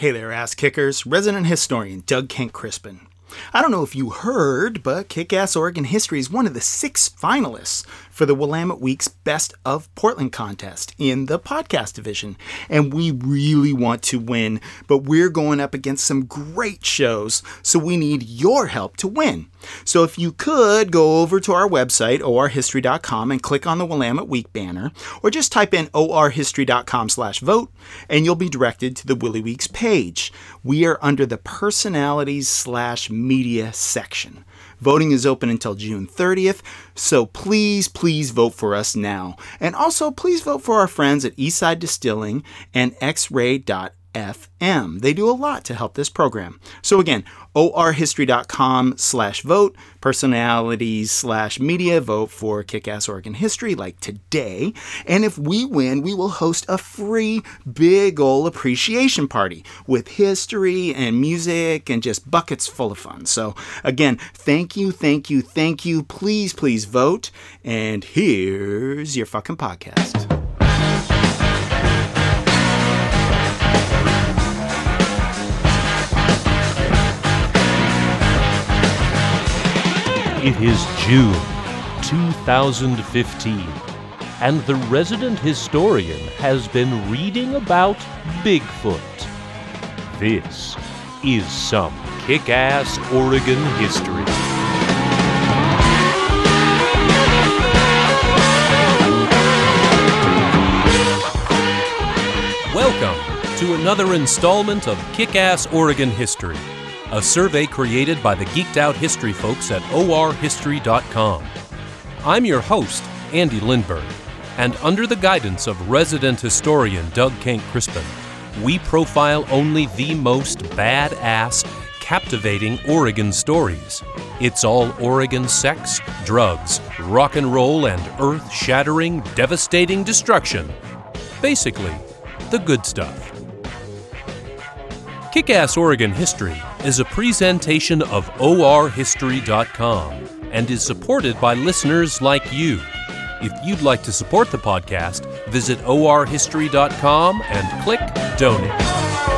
Hey there, ass kickers. Resident historian Doug Kenck-Crispin. I don't know if you heard, but Kick Ass Oregon History is one of the six finalists for the Willamette Week's Best of Portland contest in the podcast division. And we really want to win, but we're going up against some great shows, so we need your help to win. So if you could go over to our website, orhistory.com, and click on the Willamette Week banner, or just type in orhistory.com slash vote, and you'll be directed to the Willie Weeks page. We are under the personalities slash media section. Voting is open until June 30th, so please, please vote for us now. And also, please vote for our friends at Eastside Distilling and xray.com FM. They do a lot to help this program. So again, orhistory.com slash vote, personalities slash media, vote for Kick-Ass Oregon History like today. And if we win, we will host a free big ol' appreciation party with history and music and just buckets full of fun. So again, thank you, thank you, thank you. Please, please vote. And here's your fucking podcast. It is June 2015, and the resident historian has been reading about Bigfoot. This is some kick ass Oregon history. Welcome to another installment of Kick Ass Oregon History a survey created by the geeked out history folks at orhistory.com. I'm your host, Andy Lindberg, and under the guidance of resident historian Doug Kent Crispin, we profile only the most badass, captivating Oregon stories. It's all Oregon sex, drugs, rock and roll, and earth shattering, devastating destruction. Basically, the good stuff. Kick Ass Oregon History is a presentation of orhistory.com and is supported by listeners like you. If you'd like to support the podcast, visit orhistory.com and click Donate.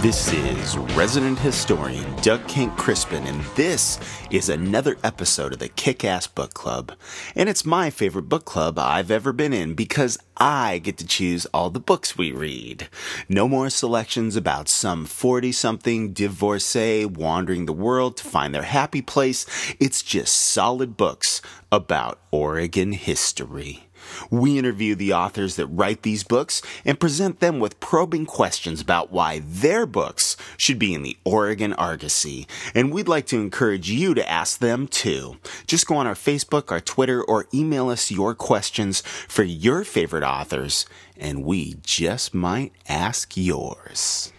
This is resident historian Doug Kenck-Crispin, and this is another episode of the Kick Ass Book Club. And it's my favorite book club I've ever been in because I get to choose all the books we read. No more selections about some 40 something divorcee wandering the world to find their happy place. It's just solid books about Oregon history. We interview the authors that write these books and present them with probing questions about why their books should be in the Oregon Argosy. And we'd like to encourage you to ask them too. Just go on our Facebook, our Twitter, or email us your questions for your favorite authors, and we just might ask yours.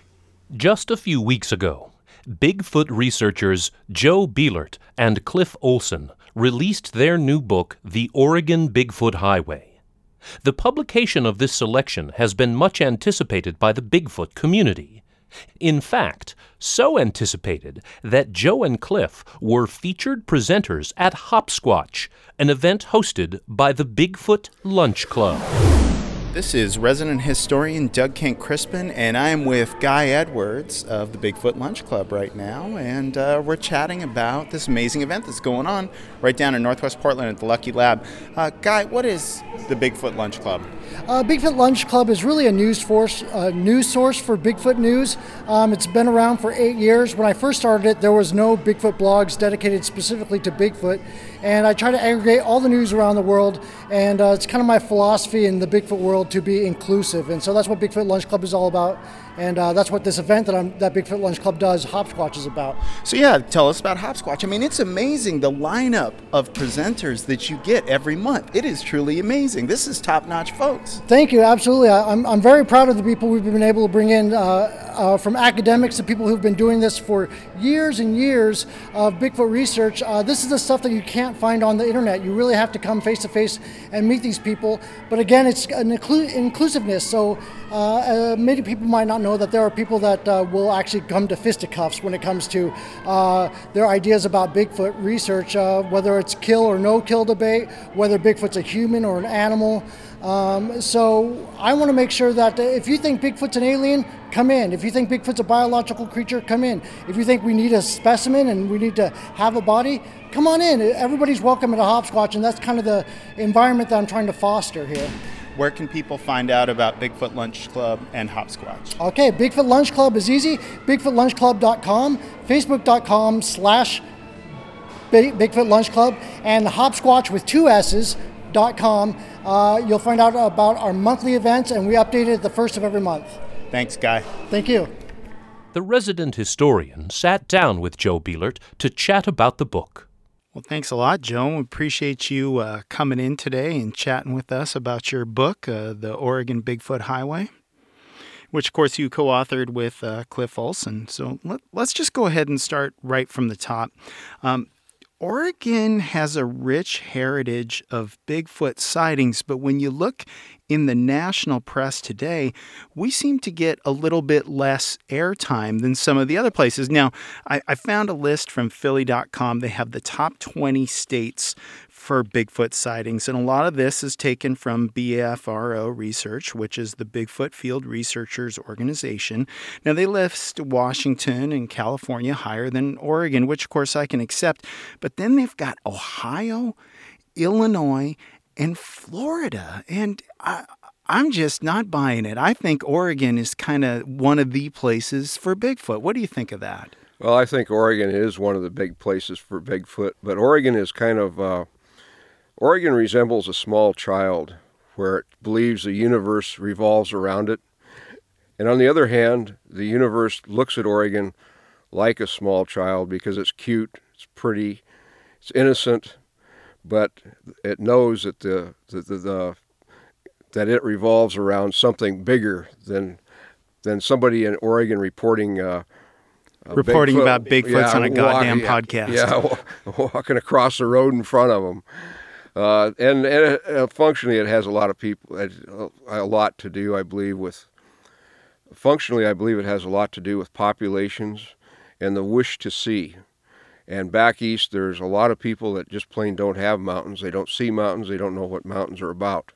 Just a few weeks ago, Bigfoot researchers Joe Beelart and Cliff Olson released their new book, The Oregon Bigfoot Highway. The publication of this selection has been much anticipated by the Bigfoot community. In fact, so anticipated that Joe and Cliff were featured presenters at Hopsquatch, an event hosted by the Bigfoot Lunch Club. This is resident historian Doug Kenck-Crispin, and I'm with Guy Edwards of the Bigfoot Lunch Club right now, and uh, we're chatting about this amazing event that's going on right down in Northwest Portland at the Lucky Lab. Uh, Guy, what is the Bigfoot Lunch Club? Uh, Bigfoot Lunch Club is really a news force, uh, news source for Bigfoot news. Um, it's been around for eight years. When I first started it, there was no Bigfoot blogs dedicated specifically to Bigfoot, and I try to aggregate all the news around the world. And uh, it's kind of my philosophy in the Bigfoot world to be inclusive, and so that's what Bigfoot Lunch Club is all about. And uh, that's what this event that, I'm, that Bigfoot Lunch Club does, Hopsquatch, is about. So, yeah, tell us about Hopsquatch. I mean, it's amazing the lineup of presenters that you get every month. It is truly amazing. This is top notch folks. Thank you, absolutely. I, am I'm very proud of the people we've been able to bring in, uh, uh, from academics to people who've been doing this for years and years of Bigfoot research. Uh, this is the stuff that you can't find on the internet. You really have to come face to face and meet these people. But again, it's an inclu- inclusiveness. So, uh, uh, many people might not know that there are people that uh, will actually come to fisticuffs when it comes to uh, their ideas about Bigfoot research, uh, whether it's kill or no kill debate, whether Bigfoot's a human or an animal. Um, so I want to make sure that if you think Bigfoot's an alien, come in. If you think Bigfoot's a biological creature, come in. If you think we need a specimen and we need to have a body, come on in. Everybody's welcome at a Hopsquatch, and that's kind of the environment that I'm trying to foster here. Where can people find out about Bigfoot Lunch Club and Hopsquatch? Okay, Bigfoot Lunch Club is easy. BigfootLunchClub.com, Facebook.com slash Bigfoot Lunch Club, and Hopsquatch with two S's Dot com. Uh, you'll find out about our monthly events, and we update it the first of every month. Thanks, Guy. Thank you. The resident historian sat down with Joe Beelart to chat about the book. Well, thanks a lot, Joan. We appreciate you uh, coming in today and chatting with us about your book, uh, The Oregon Bigfoot Highway, which, of course, you co authored with uh, Cliff Olson. So let, us just go ahead and start right from the top. Um, Oregon has a rich heritage of Bigfoot sightings, but when you look in the national press today, we seem to get a little bit less airtime than some of the other places. Now, I, I found a list from Philly.com. They have the top 20 states for Bigfoot sightings, and a lot of this is taken from BFRO Research, which is the Bigfoot Field Researchers Organization. Now, they list Washington and California higher than Oregon, which of course I can accept, but then they've got Ohio, Illinois, and Florida. And I, I'm just not buying it. I think Oregon is kind of one of the places for Bigfoot. What do you think of that? Well, I think Oregon is one of the big places for Bigfoot, but Oregon is kind of uh, Oregon resembles a small child where it believes the universe revolves around it. And on the other hand, the universe looks at Oregon like a small child because it's cute, it's pretty, it's innocent, but it knows that the, the, the, the that it revolves around something bigger than than somebody in Oregon reporting uh, reporting Bigfoot, about Bigfoots yeah, on a goddamn walking, podcast. Yeah, walking across the road in front of them. Uh, and and uh, functionally, it has a lot of people, a lot to do, I believe, with. Functionally, I believe it has a lot to do with populations and the wish to see. And back east, there's a lot of people that just plain don't have mountains. They don't see mountains. They don't know what mountains are about.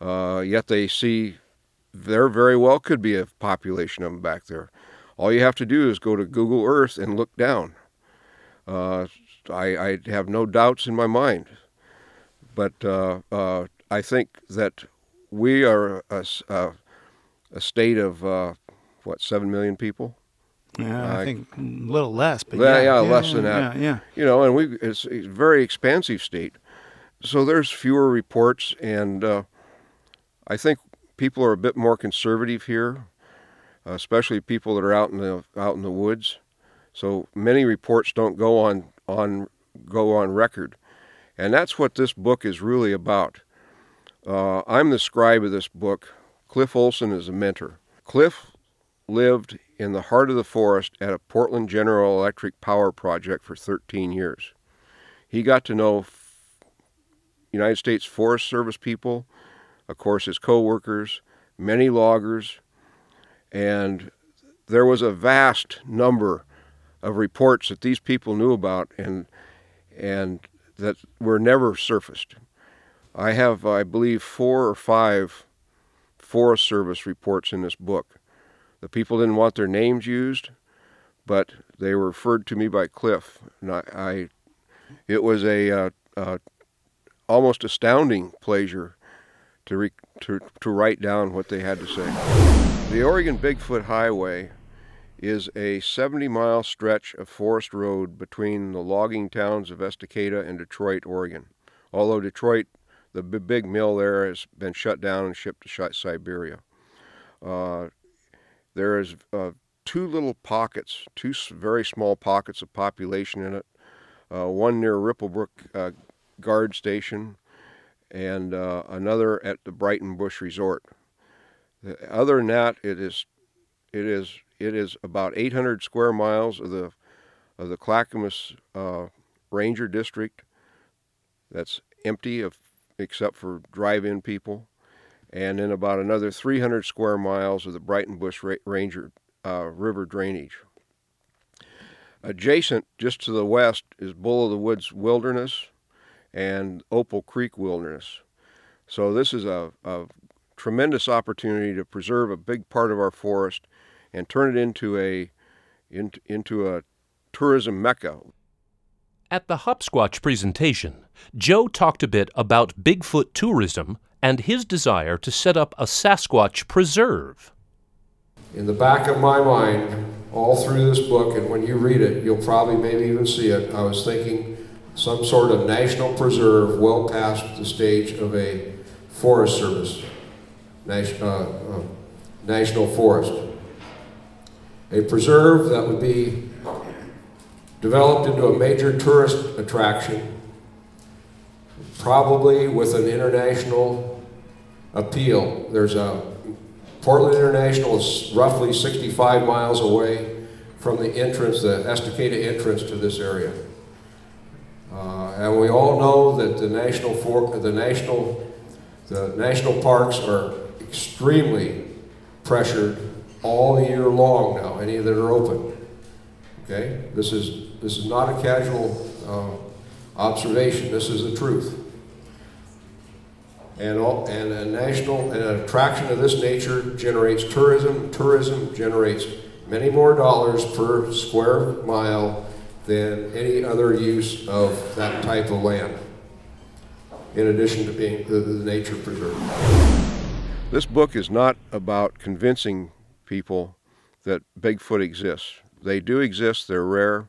Uh, yet they see there very well could be a population of them back there. All you have to do is go to Google Earth and look down. Uh, I, I, have no doubts in my mind. But uh, uh I think that we are a, a, a state of, uh, what, 7 million people? Yeah, I think a little less, but yeah, yeah, yeah, less than that. Yeah, yeah. You know, and we it's, it's a very expansive state, so there's fewer reports, and uh, I think people are a bit more conservative here, especially people that are out in the out in the woods. So many reports don't go on on go on record, and that's what this book is really about. Uh, I'm the scribe of this book. Cliff Olson is a mentor. Cliff lived in the heart of the forest at a Portland General Electric power project for 13 years. He got to know United States Forest Service people, of course, his co-workers, many loggers, and there was a vast number of reports that these people knew about and and that were never surfaced. I have, I believe, four or five Forest Service reports in this book the people didn't want their names used, but they were referred to me by Cliff. And I, I it was a uh, uh, almost astounding pleasure to, re, to to write down what they had to say. The Oregon Bigfoot Highway is a 70 mile stretch of forest road between the logging towns of Estacada and Detroit, Oregon. Although Detroit, the big mill there, has been shut down and shipped to Siberia. Uh, there is uh, two little pockets, two very small pockets of population in it. Uh, one near Ripplebrook uh, Guard Station, and uh, another at the Breitenbush Resort. Other than that, it is it is it is about 800 square miles of the of the Clackamas uh, Ranger District. That's empty of except for drive-in people and then about another 300 square miles of the Breitenbush Ranger uh, River drainage. Adjacent, just to the west, is Bull of the Woods Wilderness and Opal Creek Wilderness. So this is a, a tremendous opportunity to preserve a big part of our forest and turn it into a in, into a tourism mecca. At the Hopsquatch presentation, Joe talked a bit about Bigfoot tourism and his desire to set up a Sasquatch preserve. In the back of my mind, all through this book, and when you read it, you'll probably maybe even see it, I was thinking some sort of national preserve well past the stage of a Forest Service uh, uh, national forest. A preserve that would be developed into a major tourist attraction, probably with an international appeal. There's a Portland International is roughly 65 miles away from the entrance, the Estacada entrance to this area. Uh, and we all know that the national for, the national the national parks are extremely pressured all year long now, any that are open. Okay? This is, this is not a casual uh, observation, this is the truth. And, all, and a national and an attraction of this nature generates tourism. Tourism generates many more dollars per square mile than any other use of that type of land, in addition to being the, the nature preserve. This book is not about convincing people that Bigfoot exists. They do exist, they're rare.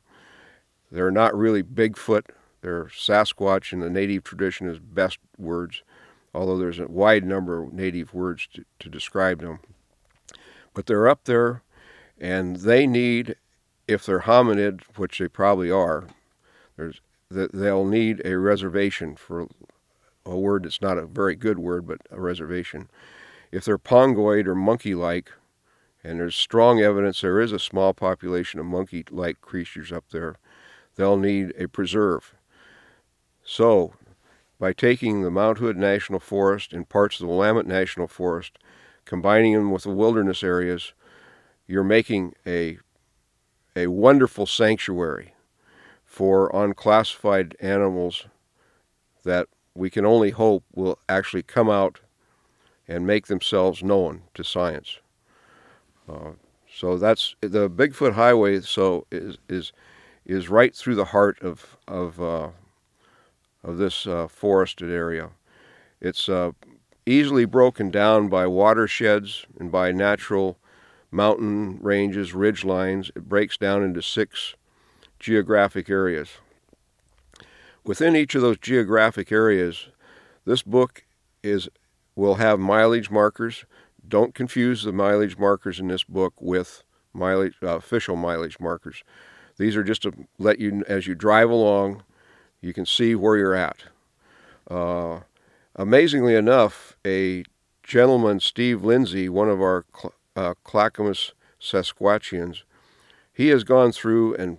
They're not really Bigfoot. They're Sasquatch in the native tradition is best words, although there's a wide number of native words to, to describe them. But they're up there, and they need, if they're hominid, which they probably are, there's, they'll need a reservation for a word that's not a very good word, but a reservation. If they're pongoid or monkey like, and there's strong evidence there is a small population of monkey like creatures up there, they'll need a preserve. So, by taking the Mount Hood National Forest and parts of the Willamette National Forest, combining them with the wilderness areas, you're making a, a wonderful sanctuary for unclassified animals that we can only hope will actually come out and make themselves known to science. Uh, so that's the Bigfoot Highway. So is is is right through the heart of of uh, of this uh, forested area. It's uh, easily broken down by watersheds and by natural mountain ranges, ridge lines. It breaks down into six geographic areas. Within each of those geographic areas, this book is will have mileage markers. Don't confuse the mileage markers in this book with mileage, uh, official mileage markers. These are just to let you, as you drive along, you can see where you're at. Uh, amazingly enough, a gentleman, Steve Lindsay, one of our uh, Clackamas Sasquatchians, he has gone through and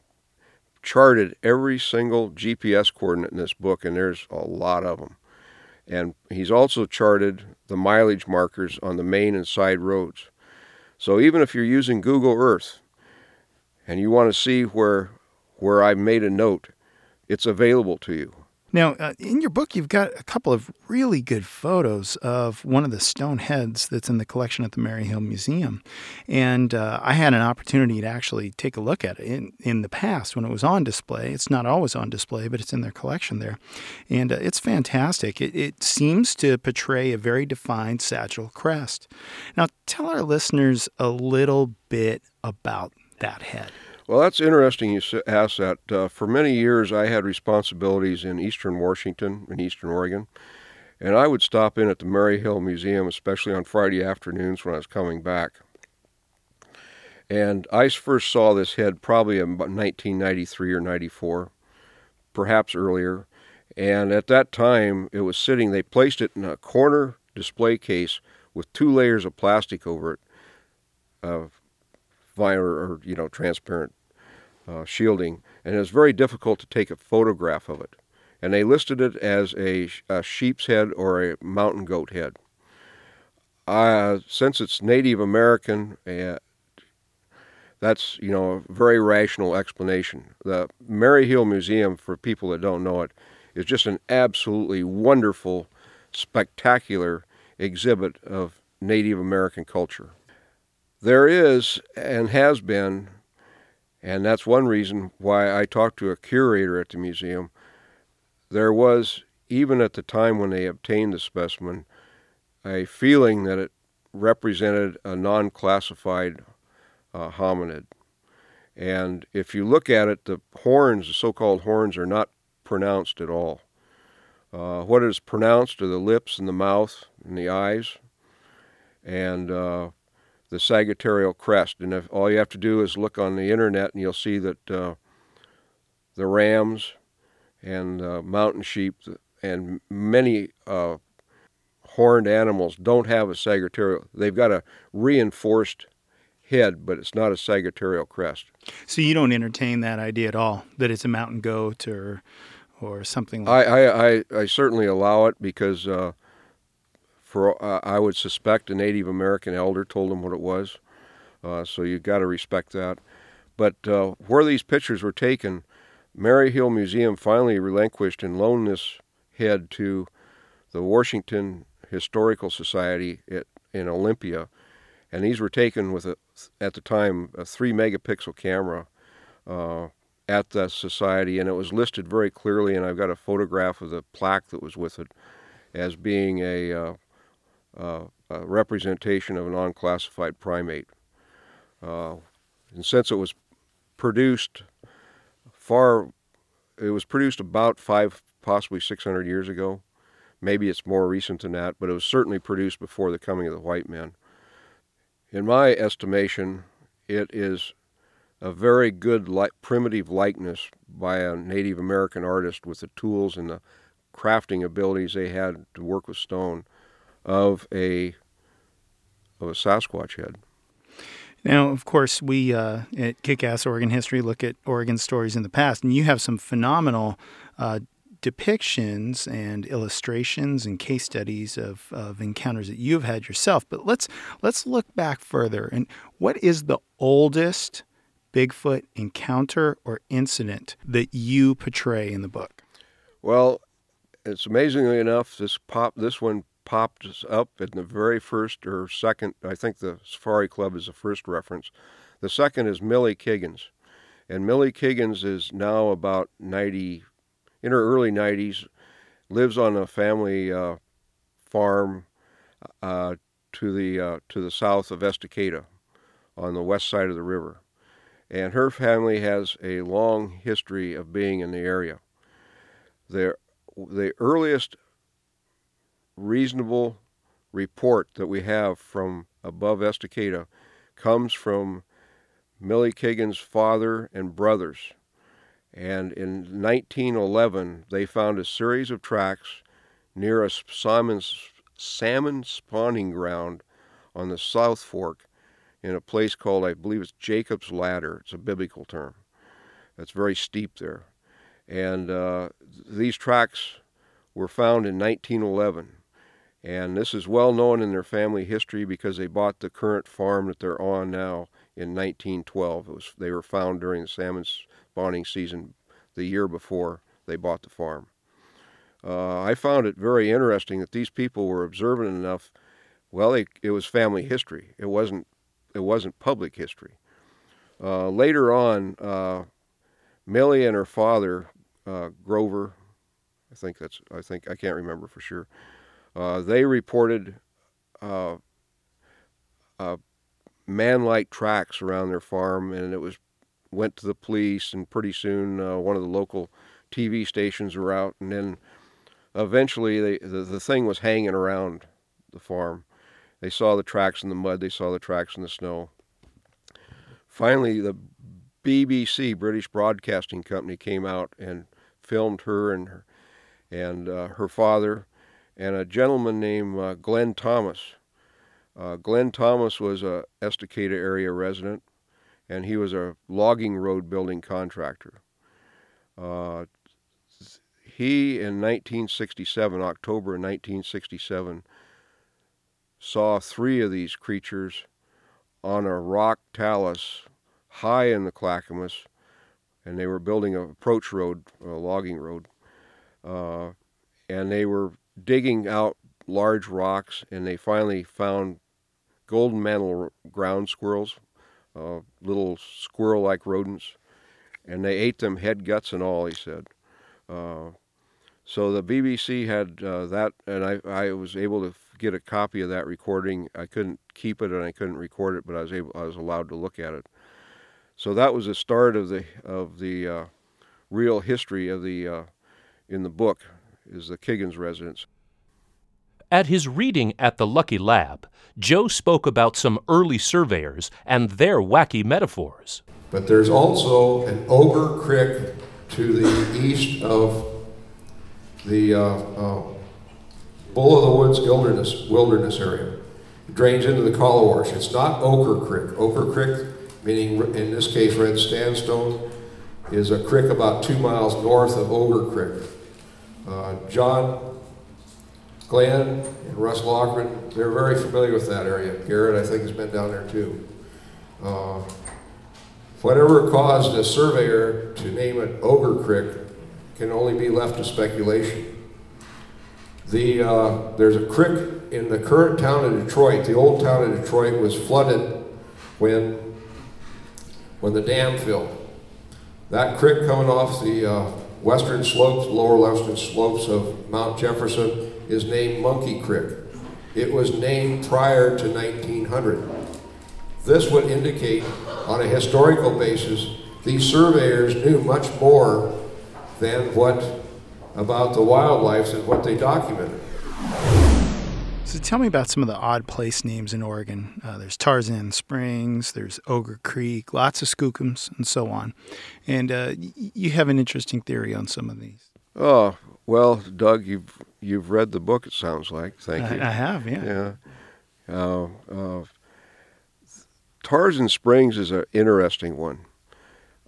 charted every single GPS coordinate in this book, and there's a lot of them. And he's also charted the mileage markers on the main and side roads. So even if you're using Google Earth and you want to see where where I made a note, it's available to you. Now, uh, in your book, you've got a couple of really good photos of one of the stone heads that's in the collection at the Maryhill Museum. And uh, I had an opportunity to actually take a look at it in, in the past when it was on display. It's not always on display, but it's in their collection there. And uh, it's fantastic. It, it seems to portray a very defined sagittal crest. Now, tell our listeners a little bit about that head. Well, that's interesting you ask that. Uh, for many years, I had responsibilities in eastern Washington and eastern Oregon, and I would stop in at the Maryhill Museum, especially on Friday afternoons when I was coming back. And I first saw this head probably in 1993 or 94, perhaps earlier. And at that time, it was sitting, they placed it in a corner display case with two layers of plastic over it, uh, vinyl or, you know, transparent uh, shielding, and it was very difficult to take a photograph of it. And they listed it as a, a sheep's head or a mountain goat head. Uh, since it's Native American, uh, that's you know a very rational explanation. The Maryhill Museum, for people that don't know it, is just an absolutely wonderful spectacular exhibit of Native American culture. There is and has been, and that's one reason why I talked to a curator at the museum. There was, even at the time when they obtained the specimen, a feeling that it represented a non classified uh, hominid. And if you look at it, the horns, the so called horns, are not pronounced at all. Uh, what is pronounced are the lips and the mouth and the eyes and uh, the sagittarial crest. And if, all you have to do is look on the internet and you'll see that uh, the rams and uh, mountain sheep and many uh, horned animals don't have a sagittarial. They've got a reinforced head, but it's not a sagittarial crest. So you don't entertain that idea at all that it's a mountain goat or or something like I, I, I, I certainly allow it because uh, for uh, I would suspect a Native American elder told them what it was. Uh, so you've got to respect that. But uh, where these pictures were taken, Maryhill Museum finally relinquished and loaned this head to the Washington Historical Society at, in Olympia, and these were taken with a at the time a three megapixel camera uh, at the society, and it was listed very clearly. And I've got a photograph of the plaque that was with it as being a, uh, representation of an unclassified primate. Uh, and since it was produced far, it was produced about five, possibly 600 years ago. Maybe it's more recent than that, but it was certainly produced before the coming of the white men. In my estimation, it is a very good li- primitive likeness by a Native American artist with the tools and the crafting abilities they had to work with stone of a of a Sasquatch head. Now, of course, we uh, at Kick-Ass Oregon History look at Oregon stories in the past, and you have some phenomenal uh, depictions and illustrations and case studies of, of encounters that you've had yourself. But let's let's look back further. And what is the oldest Bigfoot encounter or incident that you portray in the book? Well, it's amazingly enough this pop this one popped up in the very first or second. I think the Safari Club is the first reference. The second is Millie Kiggins, and Millie Kiggins is now about ninety in her early 90s, lives on a family uh, farm uh, to the uh, to the south of Estacada, on the west side of the river, and her family has a long history of being in the area. The the earliest reasonable report that we have from above Estacada comes from Millie Kiggins' father and brothers and in 1911, they found a series of tracks near a salmon, salmon spawning ground on the South Fork in a place called, I believe it's Jacob's Ladder. It's a biblical term. It's very steep there. And uh, these tracks were found in 1911. And this is well known in their family history because they bought the current farm that they're on now in 1912. It was, they were found during the salmon spawning season the year before they bought the farm. Uh, I found it very interesting that these people were observant enough. Well, it was family history. It wasn't. It wasn't public history. Uh, later on, uh, Millie and her father, uh, Grover, I think that's. I think I can't remember for sure. Uh, they reported uh, man-like tracks around their farm, and it was went to the police, and pretty soon uh, one of the local TV stations were out, and then eventually they, the, the thing was hanging around the farm. They saw the tracks in the mud, they saw the tracks in the snow. Finally, the BBC, British Broadcasting Company, came out and filmed her and her, and uh, her father and a gentleman named uh, Glenn Thomas. Uh, Glenn Thomas was a Estacada area resident and he was a logging road building contractor. Uh, he, in 1967, October 1967, saw three of these creatures on a rock talus high in the Clackamas, and they were building a approach road, a logging road, uh, and they were digging out large rocks, and they finally found golden mantle ground squirrels, uh, little squirrel-like rodents, and they ate them head, guts, and all. He said. Uh, so the BBC had uh, that, and I, I was able to get a copy of that recording. I couldn't keep it and I couldn't record it, but I was able, I was allowed to look at it. So that was the start of the of the uh, real history of the uh, in the book is the Kiggins residence. At his reading at the Lucky Lab, Joe spoke about some early surveyors and their wacky metaphors. But there's also an Ogre Creek to the east of the uh, uh, Bull of the Woods wilderness, wilderness area. It drains into the Wash. It's not Ochre Creek. Ochre Creek, meaning in this case red sandstone, is a creek about two miles north of Ogre Creek. Uh, John, Glenn, and Russ Lochran, they're very familiar with that area. Garrett, I think, has been down there too. Uh, whatever caused a surveyor to name it Ogre Creek can only be left to speculation. The, uh, there's a creek in the current town of Detroit. The old town of Detroit was flooded when, when the dam filled. That creek coming off the uh, western slopes, lower western slopes of Mount Jefferson is named Monkey Creek. It was named prior to 1900. This would indicate, on a historical basis, these surveyors knew much more than what about the wildlife and what they documented. So tell me about some of the odd place names in Oregon. Uh, there's Tarzan Springs, there's Ogre Creek, lots of skookums, and so on. And uh, y- you have an interesting theory on some of these. Oh well, Doug, you've you've read the book. It sounds like. Thank you. I, I have, yeah. Yeah. Uh, uh Tarzan Springs is an interesting one.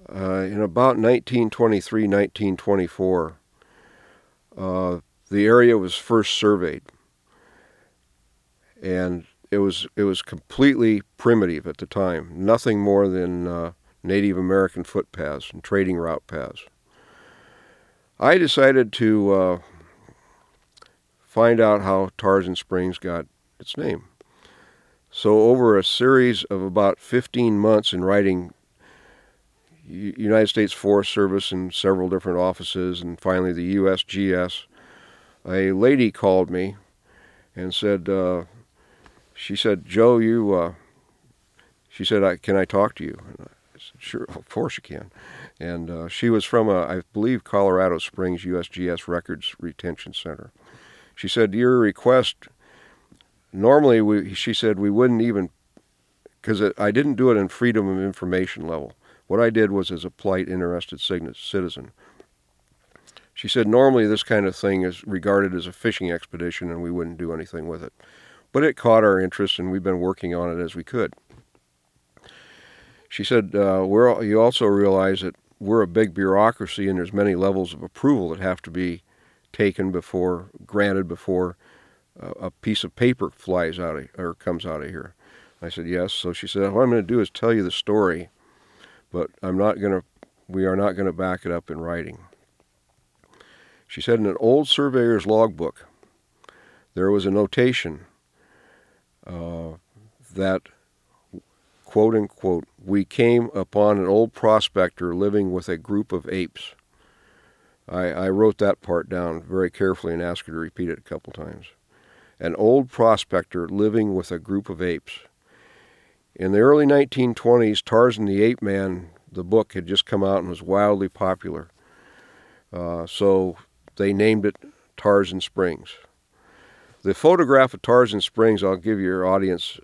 Uh, in about 1923, 1924, uh, the area was first surveyed, and it was it was completely primitive at the time. Nothing more than uh, Native American footpaths and trading route paths. I decided to uh, find out how Tarzan Springs got its name. So, over a series of about 15 months in writing United States Forest Service and several different offices, and finally the USGS. A lady called me and said, uh, she said, Joe, you, uh, she said, I, can I talk to you? And I said, sure, of course you can. And uh, she was from, a, I believe, Colorado Springs USGS Records Retention Center. She said, your request, normally, we, she said, we wouldn't even, because I didn't do it in freedom of information level. What I did was as a polite, interested citizen. She said normally this kind of thing is regarded as a fishing expedition and we wouldn't do anything with it. But it caught our interest and we've been working on it as we could. She said, uh, we're, you also realize that we're a big bureaucracy and there's many levels of approval that have to be taken before, granted before a piece of paper flies out of, or comes out of here. I said, yes. So she said, what I'm going to do is tell you the story but I'm not going to, we are not going to back it up in writing. She said in an old surveyor's logbook, there was a notation uh, that, quote unquote, we came upon an old prospector living with a group of apes. I, I wrote that part down very carefully and asked her to repeat it a couple times. An old prospector living with a group of apes. In the early 1920s, Tarzan the Ape Man, the book, had just come out and was wildly popular. Uh, so they named it Tarzan Springs. The photograph of Tarzan Springs, I'll give your audience,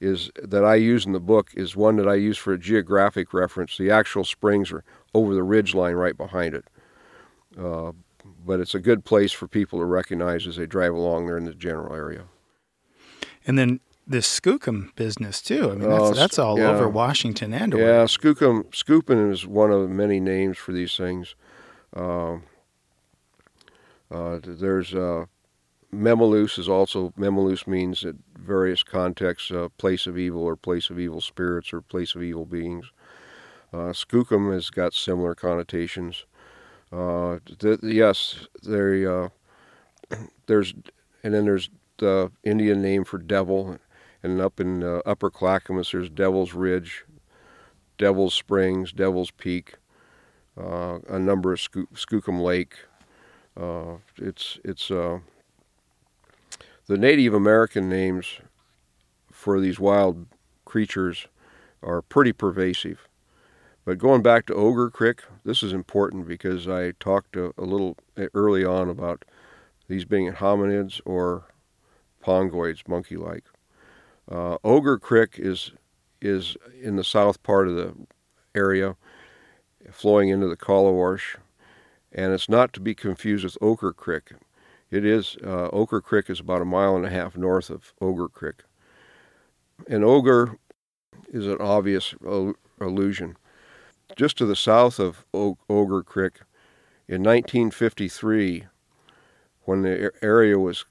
is that I use in the book is one that I use for a geographic reference. The actual springs are over the ridge line right behind it. Uh, but it's a good place for people to recognize as they drive along there in the general area. And then this skookum business too. I mean, that's, uh, that's all yeah. over Washington and Oregon. Yeah, skookum scooping is one of many names for these things. Uh, uh, there's uh, Memaloose is also Memaloose means at various contexts uh, place of evil or place of evil spirits or place of evil beings. Uh, skookum has got similar connotations. Uh, th- yes, there, uh, there's and then there's the Indian name for devil, and up in uh, Upper Clackamas there's Devil's Ridge, Devil's Springs, Devil's Peak, uh, a number of Skookum Lake. It's it's the Native American names for these wild creatures are pretty pervasive. But going back to Ogre Creek, this is important because I talked a, a little early on about these being hominids or pongoids, monkey-like. Uh, Ogre Creek is is in the south part of the area, flowing into the Collawash, and it's not to be confused with Ochre Creek. It is uh, Ochre Creek is about a mile and a half north of Ogre Creek, and Ogre is an obvious allusion. Just to the south of o- Ogre Creek, in 1953, when the area was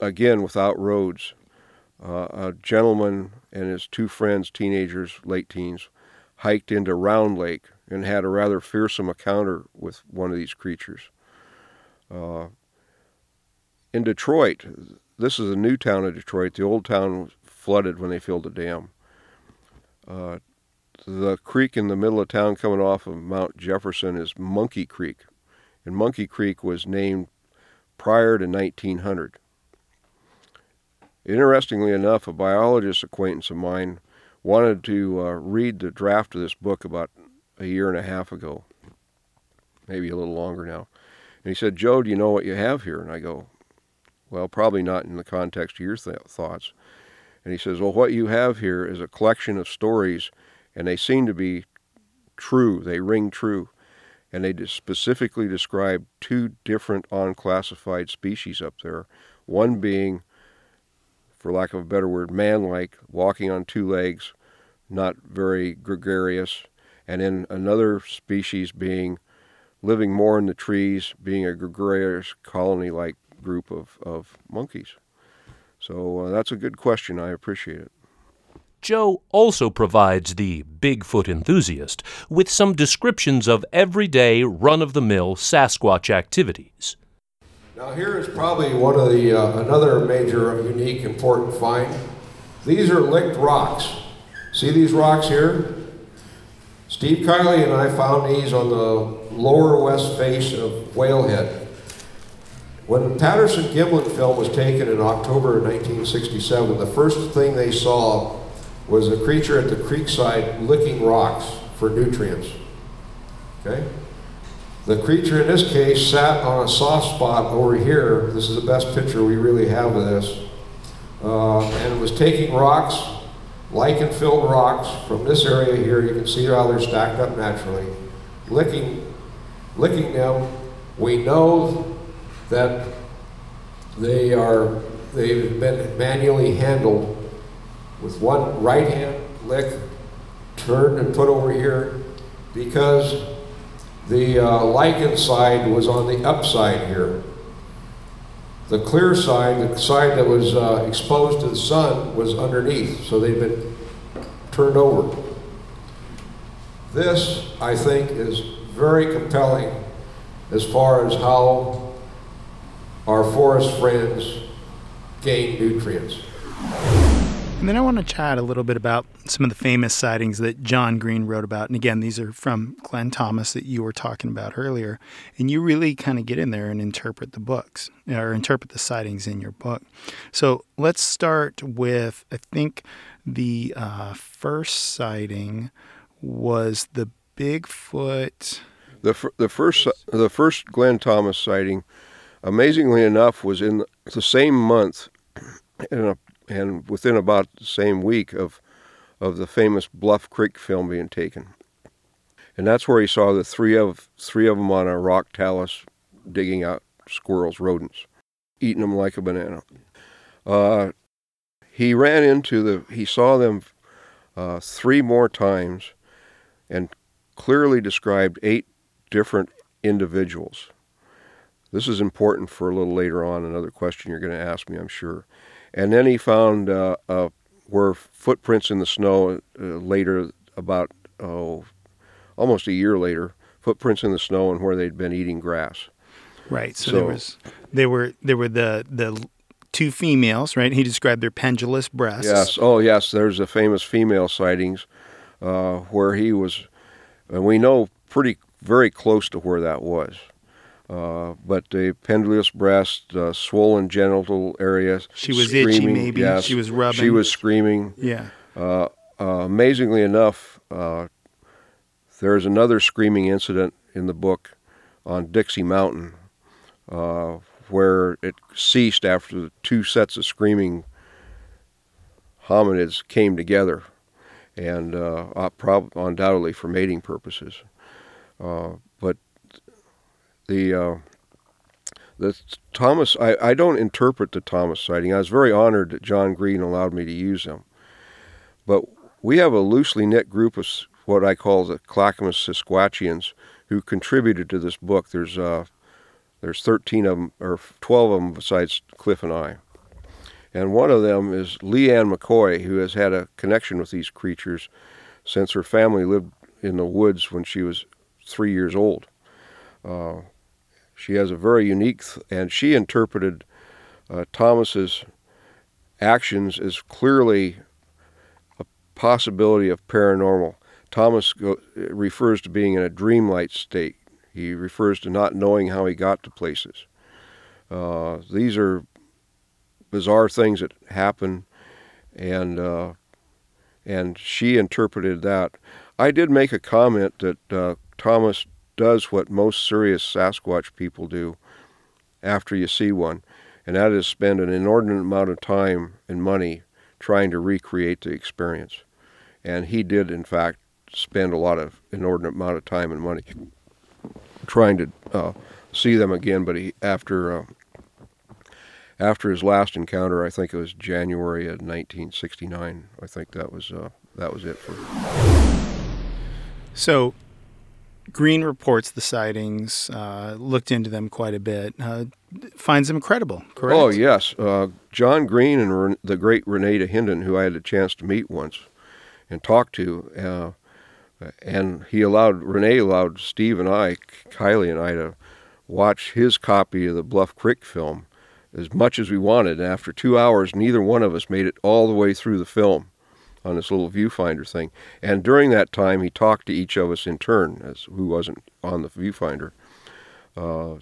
again without roads, uh, a gentleman and his two friends, teenagers, late teens, hiked into Round Lake and had a rather fearsome encounter with one of these creatures. Uh, in Detroit, this is a new town of Detroit. The old town flooded when they filled the dam. Uh, the creek in the middle of town coming off of Mount Jefferson is Monkey Creek. And Monkey Creek was named prior to 1900. Interestingly enough, a biologist acquaintance of mine wanted to uh, read the draft of this book about a year and a half ago, maybe a little longer now. And he said, Joe, do you know what you have here? And I go, well, probably not in the context of your th- thoughts. And he says, well, what you have here is a collection of stories, and they seem to be true. They ring true. And they specifically describe two different unclassified species up there. One being for lack of a better word, man like, walking on two legs, not very gregarious, and then another species being living more in the trees, being a gregarious colony like group of, of monkeys. So uh, that's a good question. I appreciate it. Joe also provides the Bigfoot enthusiast with some descriptions of everyday run of the mill Sasquatch activities. Now here is probably one of the uh, another major, unique, important find. These are licked rocks. See these rocks here? Steve Kiley and I found these on the lower west face of Whalehead. When Patterson Gimlin film was taken in October of 1967, the first thing they saw was a creature at the creekside licking rocks for nutrients. Okay? The creature in this case sat on a soft spot over here. This is the best picture we really have of this. Uh, and it was taking rocks, lichen filled rocks from this area here. You can see how they're stacked up naturally. Licking, licking them. We know that they are, they've been manually handled with one right hand lick turned and put over here because the uh, lichen side was on the upside here. The clear side, the side that was uh, exposed to the sun, was underneath, so they've been turned over. This, I think, is very compelling as far as how our forest friends gain nutrients. And then I want to chat a little bit about some of the famous sightings that John Green wrote about. And again, these are from Glenn Thomas that you were talking about earlier. And you really kind of get in there and interpret the books or interpret the sightings in your book. So let's start with I think the uh, first sighting was the Bigfoot. The, f- the first the first Glenn Thomas sighting, amazingly enough, was in the same month a and within about the same week of of the famous Bluff Creek film being taken. And that's where he saw the three of three of them on a rock talus digging out squirrels, rodents, eating them like a banana. Uh, he ran into the he saw them uh, three more times and clearly described eight different individuals. This is important for a little later on, another question you're going to ask me, I'm sure. And then he found uh, uh, were footprints in the snow uh, later, about oh, almost a year later, footprints in the snow and where they'd been eating grass. Right. So, so there was they were there were the the two females, right? He described their pendulous breasts. Yes. Oh, yes. There's the famous female sightings uh, where he was, and we know pretty very close to where that was. Uh, but the pendulous breast, uh, swollen genital area. She was itchy, maybe. Yes, She was rubbing. She was screaming. Yeah. Uh, uh, amazingly enough, uh, there's another screaming incident in the book on Dixie Mountain uh, where it ceased after the two sets of screaming hominids came together, and prob- undoubtedly for mating purposes. Uh, but the uh, the Thomas, I, I don't interpret the Thomas sighting. I was very honored that John Green allowed me to use them. But we have a loosely knit group of what I call the Clackamas Sasquatchians who contributed to this book. There's uh, there's 13 of them, or 12 of them besides Cliff and I. And one of them is Leanne McCoy, who has had a connection with these creatures since her family lived in the woods when she was three years old. Uh, she has a very unique, and she interpreted uh, Thomas's actions as clearly a possibility of paranormal. Thomas go, refers to being in a dreamlike state. He refers to not knowing how he got to places. Uh, these are bizarre things that happen, and uh, and she interpreted that. I did make a comment that uh, Thomas does what most serious Sasquatch people do after you see one, and that is spend an inordinate amount of time and money trying to recreate the experience. And he did, in fact, spend a lot of inordinate amount of time and money trying to uh, see them again. But he, after uh, after his last encounter, I think it was January of 1969. I think that was uh, that was it for. So, Green reports the sightings, uh, looked into them quite a bit, uh, finds them credible, correct? Oh yes, uh, John Green and Ren- the great René Dahinden, who I had a chance to meet once and talk to, uh, and he allowed Renee allowed Steve and I, Kylie and I, to watch his copy of the Bluff Creek film as much as we wanted. And after two hours, neither one of us made it all the way through the film on this little viewfinder thing. And during that time, he talked to each of us in turn, as who wasn't on the viewfinder. Uh,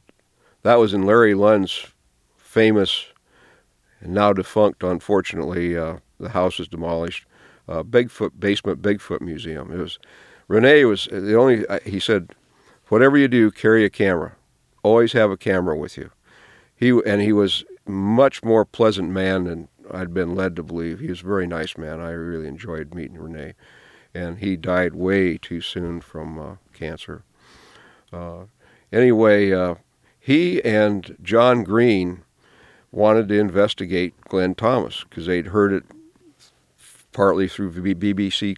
that was in Larry Lund's famous and now defunct, unfortunately, uh, the house is demolished. Uh, Bigfoot basement Bigfoot museum. It was Renee was the only. uh, He said, "Whatever you do, carry a camera. Always have a camera with you." He and he was much more pleasant man than I'd been led to believe. He was a very nice man. I really enjoyed meeting Renee, and he died way too soon from uh, cancer. Uh, anyway, uh, he and John Green wanted to investigate Glenn Thomas because they'd heard it partly through BBC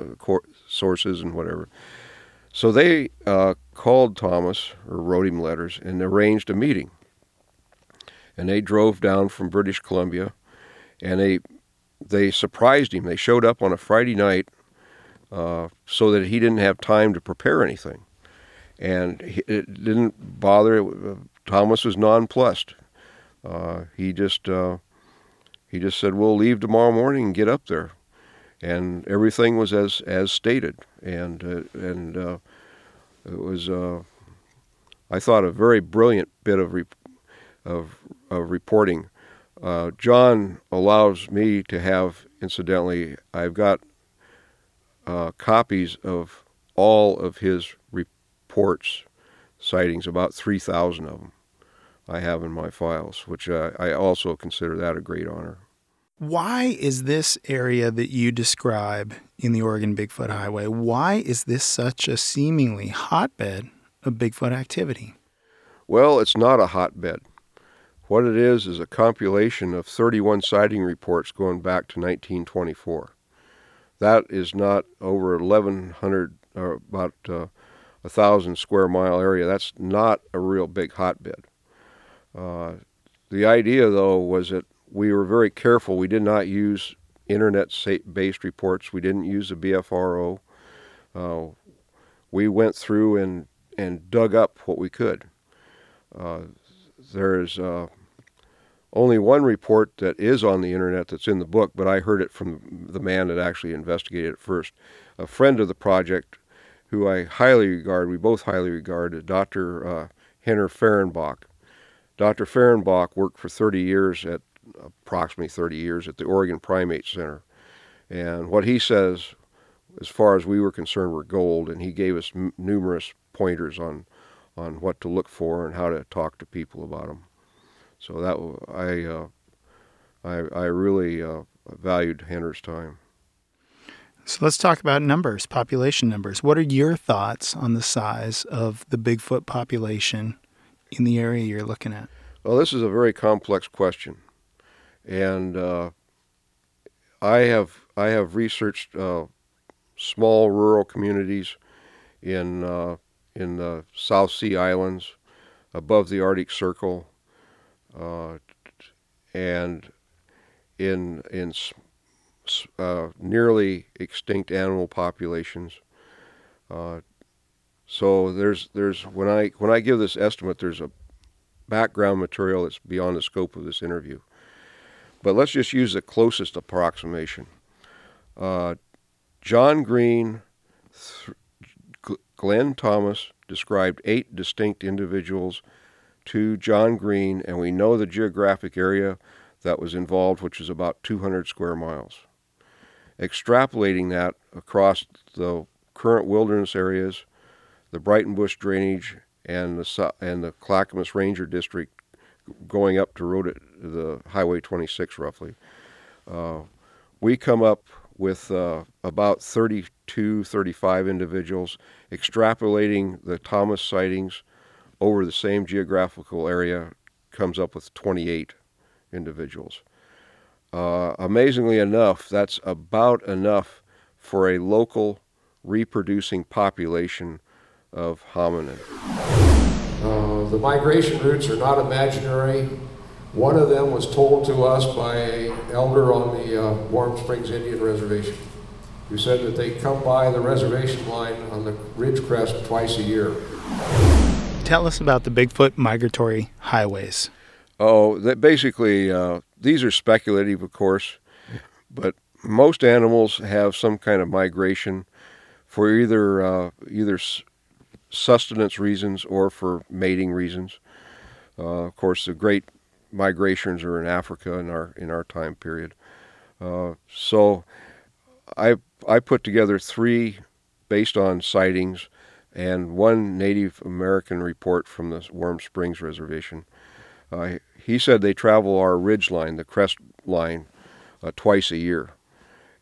uh, sources and whatever. So they uh, called Thomas or wrote him letters and arranged a meeting. And they drove down from British Columbia, and they they surprised him. They showed up on a Friday night, uh, so that he didn't have time to prepare anything, and it didn't bother. Uh, Thomas was nonplussed. Uh, he just uh, he just said, "We'll leave tomorrow morning and get up there," and everything was as as stated. And uh, and uh, it was, I thought, a very brilliant bit of re- of, of reporting. Uh, John allows me to have, incidentally, I've got uh, copies of all of his reports, sightings, about 3,000 of them I have in my files, which uh, I also consider that a great honor. Why is this area that you describe in the Oregon Bigfoot Highway, why is this such a seemingly hotbed of Bigfoot activity? Well, it's not a hotbed. What it is is a compilation of 31 sighting reports going back to 1924. That is not over 1,100 or about uh, a thousand square mile area. That's not a real big hotbed. Uh, the idea, though, was that we were very careful. We did not use internet-based reports. We didn't use the BFRO. Uh, we went through and and dug up what we could. Uh, there's uh, only one report that is on the internet that's in the book, but I heard it from the man that actually investigated it first. A friend of the project, who I highly regard, we both highly regard, Dr. Uh, Henner Fahrenbach. Dr. Fahrenbach worked for 30 years at approximately 30 years at the Oregon Primate Center. And what he says, as far as we were concerned, were gold, and he gave us m- numerous pointers on, on what to look for and how to talk to people about them. So that I uh, I, I really uh, valued Henner's time. So let's talk about numbers, population numbers. What are your thoughts on the size of the Bigfoot population in the area you're looking at? Well, this is a very complex question, and uh, I have I have researched uh, small rural communities in uh, in the South Sea Islands, above the Arctic Circle, uh, and in in uh, nearly extinct animal populations. Uh, so there's there's when I when I give this estimate, there's a background material that's beyond the scope of this interview. But let's just use the closest approximation. Uh, John Green, th- Glenn Thomas described eight distinct individuals to John Green, and we know the geographic area that was involved, which is about 200 square miles. Extrapolating that across the current wilderness areas, the Breitenbush drainage, and the and the Clackamas Ranger District, going up to road the Highway 26 roughly, uh, we come up with uh, about 32, 35 individuals. Extrapolating the Thomas sightings over the same geographical area comes up with 28 individuals. Uh, amazingly enough, that's about enough for a local reproducing population of hominin. Uh, the migration routes are not imaginary. One of them was told to us by an elder on the uh, Warm Springs Indian Reservation, who said that they come by the reservation line on the ridge crest twice a year. Tell us about the Bigfoot migratory highways. Oh, that basically uh, these are speculative, of course, but most animals have some kind of migration for either uh, either sustenance reasons or for mating reasons. Uh, of course, the great migrations are in Africa in our in our time period. Uh, so, I I put together three based on sightings and one Native American report from the Warm Springs Reservation. Uh, he said they travel our ridge line, the crest line, uh, twice a year.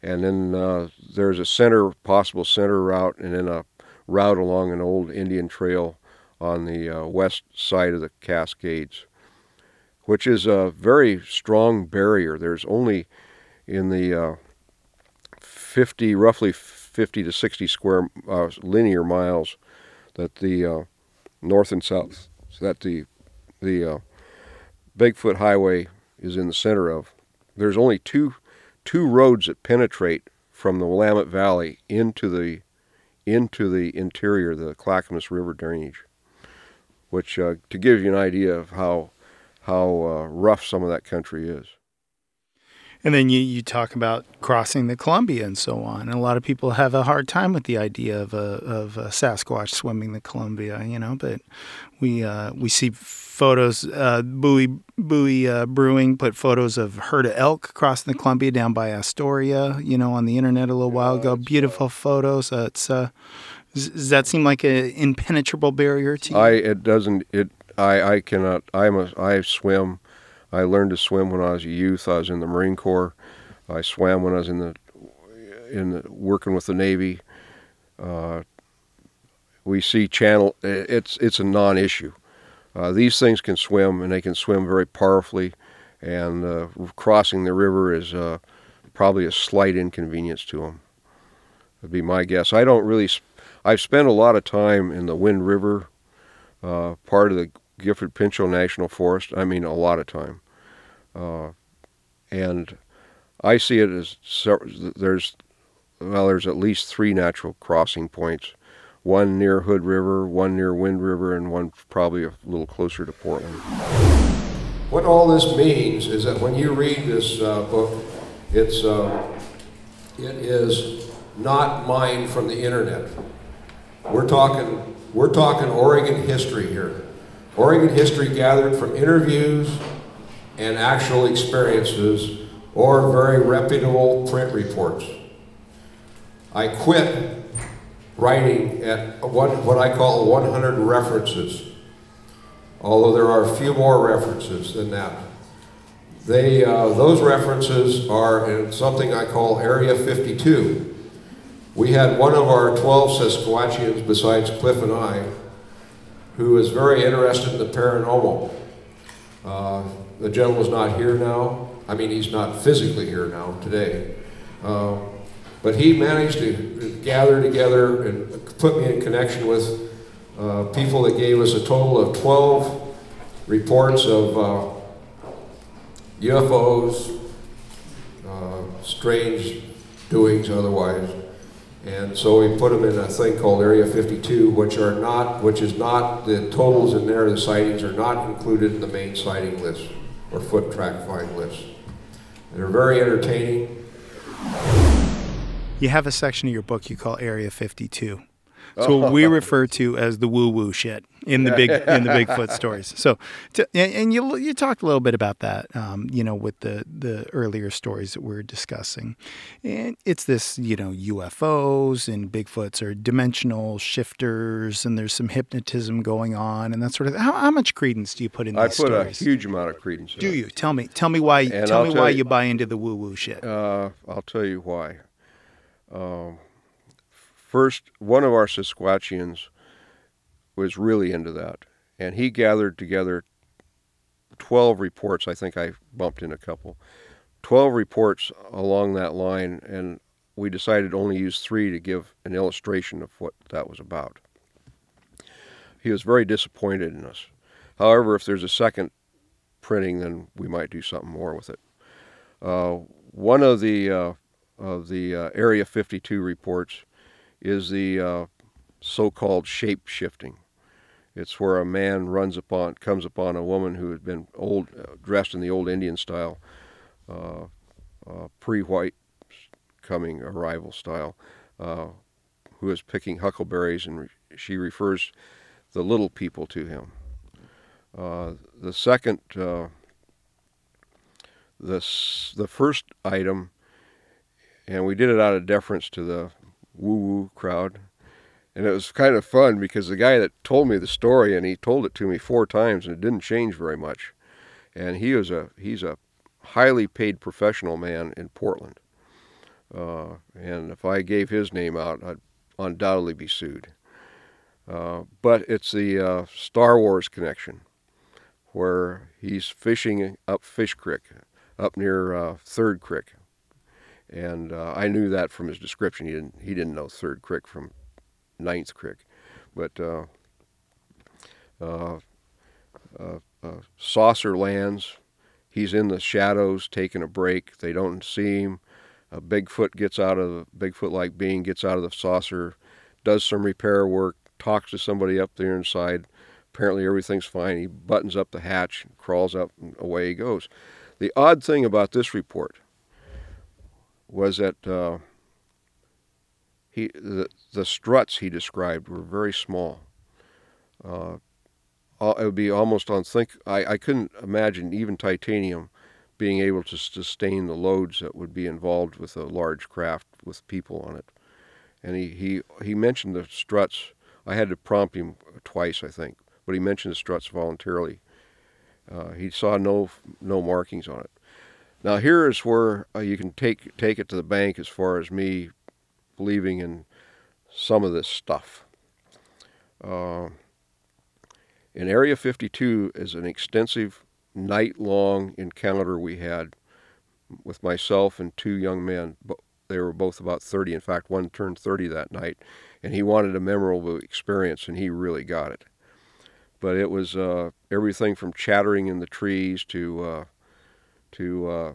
And then uh, there's a center, possible center route, and then a route along an old Indian trail on the uh, west side of the Cascades, which is a very strong barrier. There's only in the uh, 50, roughly 50 to 60 square uh, linear miles that the uh, north and south, so that the the uh, Bigfoot Highway is in the center of. There's only two two roads that penetrate from the Willamette Valley into the into the interior, the Clackamas River drainage. Which, uh, to give you an idea of how how uh, rough some of that country is. And then you, you talk about crossing the Columbia and so on. And a lot of people have a hard time with the idea of a, of a Sasquatch swimming the Columbia, you know, but we uh, we see photos, uh, Bowie, Bowie uh, Brewing put photos of herd of elk crossing the Columbia down by Astoria, you know, on the internet a little while ago. Beautiful photos. Uh, it's, uh, does that seem like an impenetrable barrier to you? I, it doesn't, it, I, I cannot, I'm a, I swim I learned to swim when I was a youth. I was in the Marine Corps. I swam when I was in the in the, working with the Navy. Uh, we see channel. It's it's a non-issue. Uh, these things can swim, and they can swim very powerfully. And uh, crossing the river is uh, probably a slight inconvenience to them. Would be my guess. I don't really. Sp- I've spent a lot of time in the Wind River, uh, part of the Gifford Pinchot National Forest. I mean, a lot of time. Uh, and I see it as there's well, there's at least three natural crossing points. One near Hood River, one near Wind River, and one probably a little closer to Portland. what all this means is that when you read this uh, book, it's, uh, it is not mined from the internet. We're talking, we're talking Oregon history here. Oregon history gathered from interviews and actual experiences or very reputable print reports. I quit writing at what, what I call 100 references, although there are a few more references than that. They, uh, those references are in something I call Area 52. We had one of our 12 Sasquatchians, besides Cliff and I, who is very interested in the paranormal. Uh, the gentleman's not here now. I mean, he's not physically here now today. Uh, but he managed to gather together and put me in connection with uh, people that gave us a total of 12 reports of uh, UFOs, uh, strange doings otherwise. And so we put them in a thing called Area 52, which are not, which is not, the totals in there, the sightings are not included in the main sighting list or foot track find list. They're very entertaining. You have a section of your book you call Area 52. So what we refer to as the woo woo shit in the big in the Bigfoot stories. So, to, and, and you you talked a little bit about that, um, you know, with the the earlier stories that we are discussing, and it's this you know UFOs and Bigfoots are dimensional shifters, and there's some hypnotism going on and that sort of. How, how much credence do you put in I these put stories? a huge amount of credence. do you tell me? Tell me why? And tell I'll me tell why you- you buy into the woo woo shit. Uh, I'll tell you why. Um, first, one of our Sasquatchians was really into that, and he gathered together 12 reports. I think I bumped in a couple. 12 reports along that line, and we decided to only use three to give an illustration of what that was about. He was very disappointed in us. However, if there's a second printing, then we might do something more with it. Uh, one of the uh, of the uh, Area 52 reports is the uh, so-called shape shifting. It's where a man runs upon, comes upon a woman who had been old, uh, dressed in the old Indian style, uh, uh, pre-white coming arrival style, uh, who is picking huckleberries, and re- she refers the little people to him. Uh, the second, the the first item, and we did it out of deference to the woo-woo crowd, and it was kind of fun because the guy that told me the story, and he told it to me four times, and it didn't change very much, and he was a he's a highly paid professional man in Portland, uh, and if I gave his name out, I'd undoubtedly be sued. Uh, but it's the uh, Star Wars connection, where he's fishing up Fish Creek, up near uh, Third Creek, and uh, I knew that from his description. He didn't he didn't know Third Creek from Ninth Creek, but uh, uh, uh, uh, saucer lands. He's in the shadows taking a break. They don't see him. A Bigfoot gets out of the Bigfoot-like being gets out of the saucer, does some repair work, talks to somebody up there inside. Apparently everything's fine. He buttons up the hatch, crawls up, and away he goes. The odd thing about this report was that uh, he the, the struts he described were very small. Uh, it would be almost unthink. I, I couldn't imagine even titanium being able to sustain the loads that would be involved with a large craft with people on it. And he, he, he mentioned the struts. I had to prompt him twice, I think, but he mentioned the struts voluntarily. Uh, he saw no no markings on it. Now here is where uh, you can take take it to the bank as far as me believing in some of this stuff. Uh, in Area 52 is an extensive night-long encounter we had with myself and two young men. They were both about 30. In fact, one turned 30 that night, and he wanted a memorable experience, and he really got it. But it was uh, everything from chattering in the trees to uh, to uh,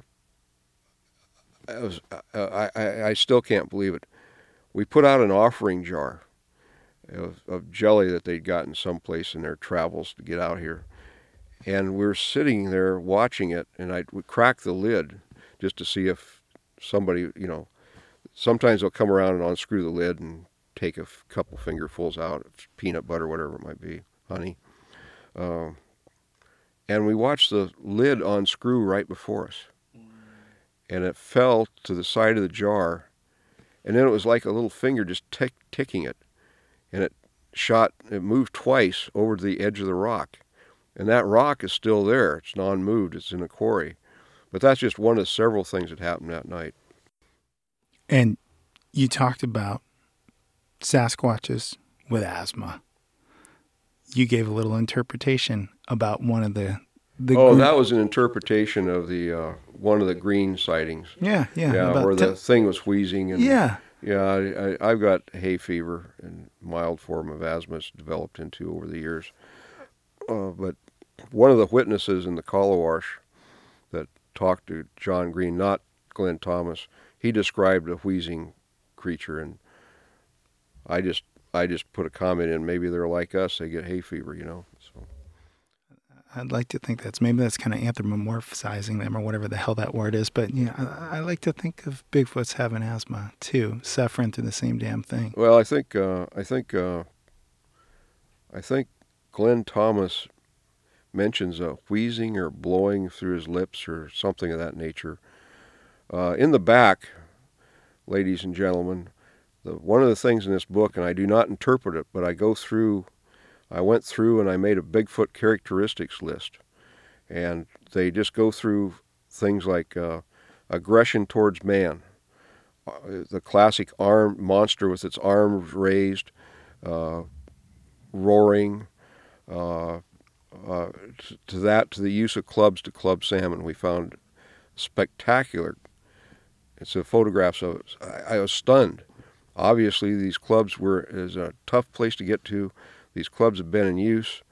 I, was, I, I, I still can't believe it. We put out an offering jar of, of jelly that they'd gotten someplace in their travels to get out here. And we were sitting there watching it, and I would crack the lid just to see if somebody, you know, sometimes they'll come around and unscrew the lid and take a f- couple fingerfuls out of peanut butter, whatever it might be, honey. Uh, and we watched the lid unscrew right before us. And it fell to the side of the jar, and then it was like a little finger just tick, ticking it. And it shot, it moved twice over to the edge of the rock. And that rock is still there. It's non moved, it's in a quarry. But that's just one of several things that happened that night. And you talked about Sasquatches with asthma. You gave a little interpretation about one of the the oh, that was an interpretation of the uh, one of the green sightings. yeah yeah Yeah, where te- the thing was wheezing and yeah yeah. I, I, I've got hay fever and mild form of asthma it's developed into over the years. Uh, but one of the witnesses in the Calawash that talked to John Green, not Glenn Thomas, he described a wheezing creature, and I just I just put a comment in. Maybe they're like us; they get hay fever, you know. I'd like to think that's maybe that's kind of anthropomorphizing them or whatever the hell that word is. But yeah, I, I like to think of Bigfoot's having asthma too, suffering through the same damn thing. Well, I think uh, I think uh, I think Glenn Thomas mentions a wheezing or blowing through his lips or something of that nature. Uh, in the back, ladies and gentlemen, the, one of the things in this book, and I do not interpret it, but I go through, I went through and I made a Bigfoot characteristics list, and they just go through things like uh, aggression towards man, uh, the classic arm monster with its arms raised, uh, roaring. Uh, uh, to that, to the use of clubs to club salmon, we found spectacular. It's a photographs of. I, I was stunned. Obviously, these clubs were is a tough place to get to. These clubs have been in use,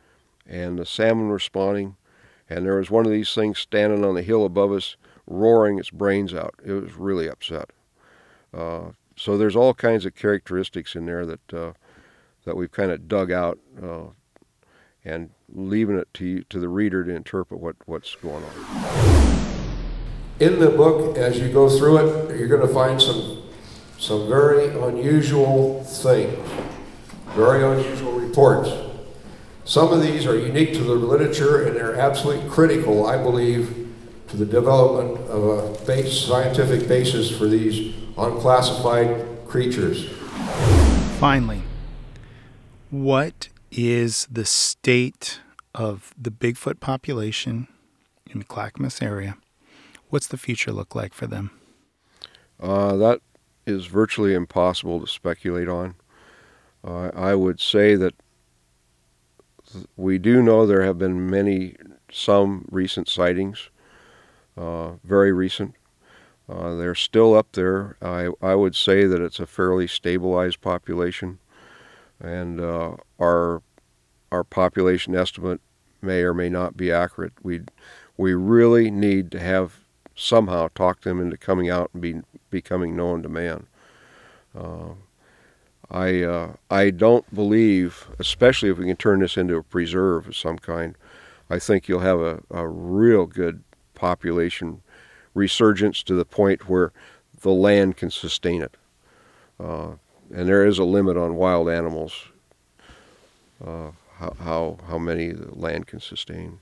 and the salmon were spawning. And there was one of these things standing on the hill above us, roaring its brains out. It was really upset. Uh, so there's all kinds of characteristics in there that uh, that we've kind of dug out, uh, and leaving it to you, to the reader to interpret what, what's going on. In the book, as you go through it, you're going to find some some very unusual things, very unusual reports. Some of these are unique to the literature, and they're absolutely critical, I believe, to the development of a base, scientific basis for these unclassified creatures. Finally, what is the state of the Bigfoot population in the Clackamas area? What's the future look like for them? Uh, that is virtually impossible to speculate on. Uh, I would say that th- we do know there have been many, some recent sightings, uh, very recent. Uh, they're still up there. I, I would say that it's a fairly stabilized population, and uh, our our population estimate may or may not be accurate. We we really need to have somehow talk them into coming out and be becoming known to man. Uh, I uh, I don't believe, especially if we can turn this into a preserve of some kind, I think you'll have a, a real good population resurgence to the point where the land can sustain it. Uh, and there is a limit on wild animals, uh, how, how how many the land can sustain.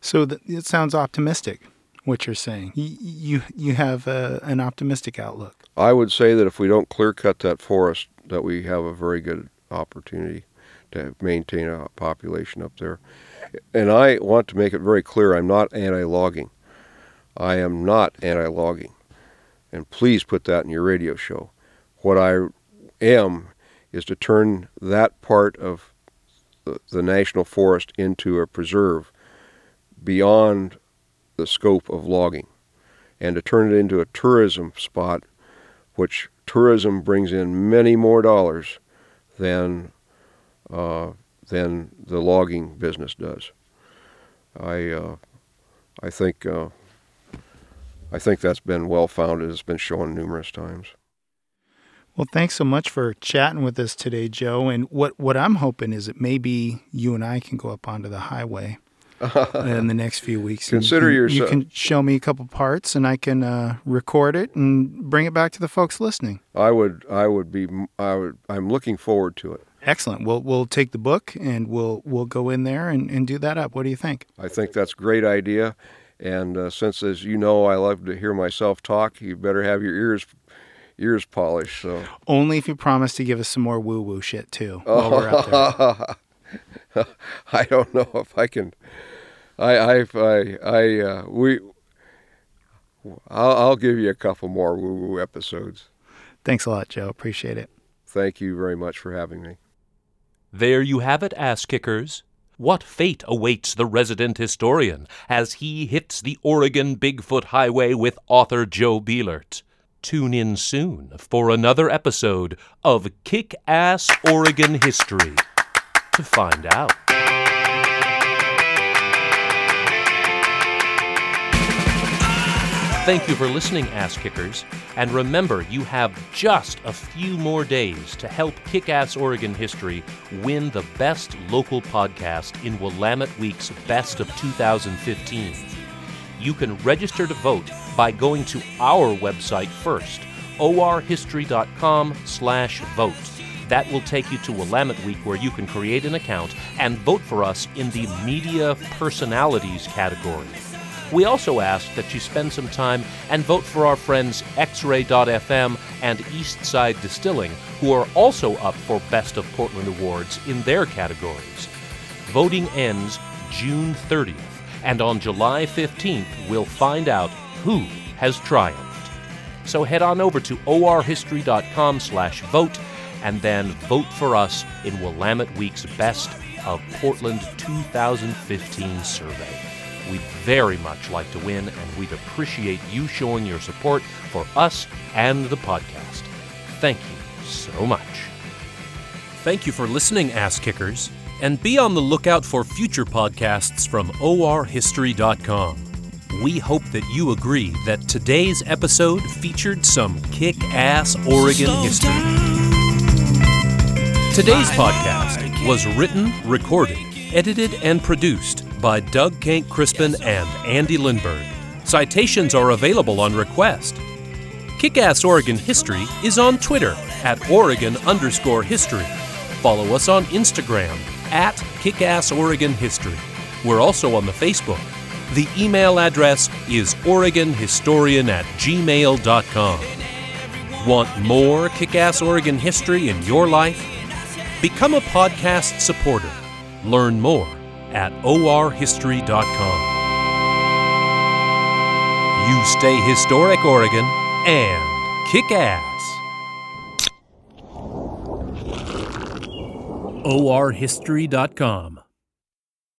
So th- it sounds optimistic. What you're saying, you you, you have a, an optimistic outlook. I would say that if we don't clear cut that forest, that we have a very good opportunity to maintain a population up there. And I want to make it very clear I'm not anti logging. I am not anti logging. And please put that in your radio show. What I am is to turn that part of the, the national forest into a preserve beyond the scope of logging and to turn it into a tourism spot which tourism brings in many more dollars than uh, than the logging business does. I uh, I think uh, I think that's been well founded. It's been shown numerous times. Well, thanks so much for chatting with us today, Joe. And what, what I'm hoping is that maybe you and I can go up onto the highway in the next few weeks. Consider you, yourself- You can show me a couple parts, and I can uh, record it and bring it back to the folks listening. I would, I would be, I would, I'm looking forward to it. Excellent. We'll we'll take the book and we'll we'll go in there and, and do that up. What do you think? I think that's a great idea. And uh, since, as you know, I love to hear myself talk, you better have your ears ears polished. So Only if you promise to give us some more woo woo shit too while we're out there. I don't know if I can. I I I, I uh, we. I'll, I'll give you a couple more woo woo episodes. Thanks a lot, Joe. Appreciate it. Thank you very much for having me. There you have it, ass kickers. What fate awaits the resident historian as he hits the Oregon Bigfoot Highway with author Joe Beelart? Tune in soon for another episode of Kick Ass Oregon History to find out. Thank you for listening, Ass Kickers. And remember, you have just a few more days to help Kick Ass Oregon History win the best local podcast in Willamette Week's Best of 2015. You can register to vote by going to our website first, orhistory.com slash vote. That will take you to Willamette Week where you can create an account and vote for us in the Media Personalities category. We also ask that you spend some time and vote for our friends X-Ray.fm and Eastside Distilling, who are also up for Best of Portland Awards in their categories. Voting ends June 30th, and on July 15th, we'll find out who has triumphed. So head on over to orhistory.com slash vote and then vote for us in Willamette Week's Best of Portland 2015 survey. We'd very much like to win, and we'd appreciate you showing your support for us and the podcast. Thank you so much. Thank you for listening, Ass Kickers, and be on the lookout for future podcasts from orhistory.com. We hope that you agree that today's episode featured some kick ass Oregon history. Today's podcast was written, recorded, edited, and produced by Doug Kenck-Crispin and Andy Lindberg. Citations are available on request. Kick-Ass Oregon History is on Twitter at Oregon underscore history. Follow us on Instagram at Kickass Oregon History. We're also on the Facebook. The email address is OregonHistorian at gmail.com. Want more Kickass Oregon history in your life? Become a podcast supporter. Learn more at orhistory.com. You stay historic, Oregon, and kick ass. orhistory.com.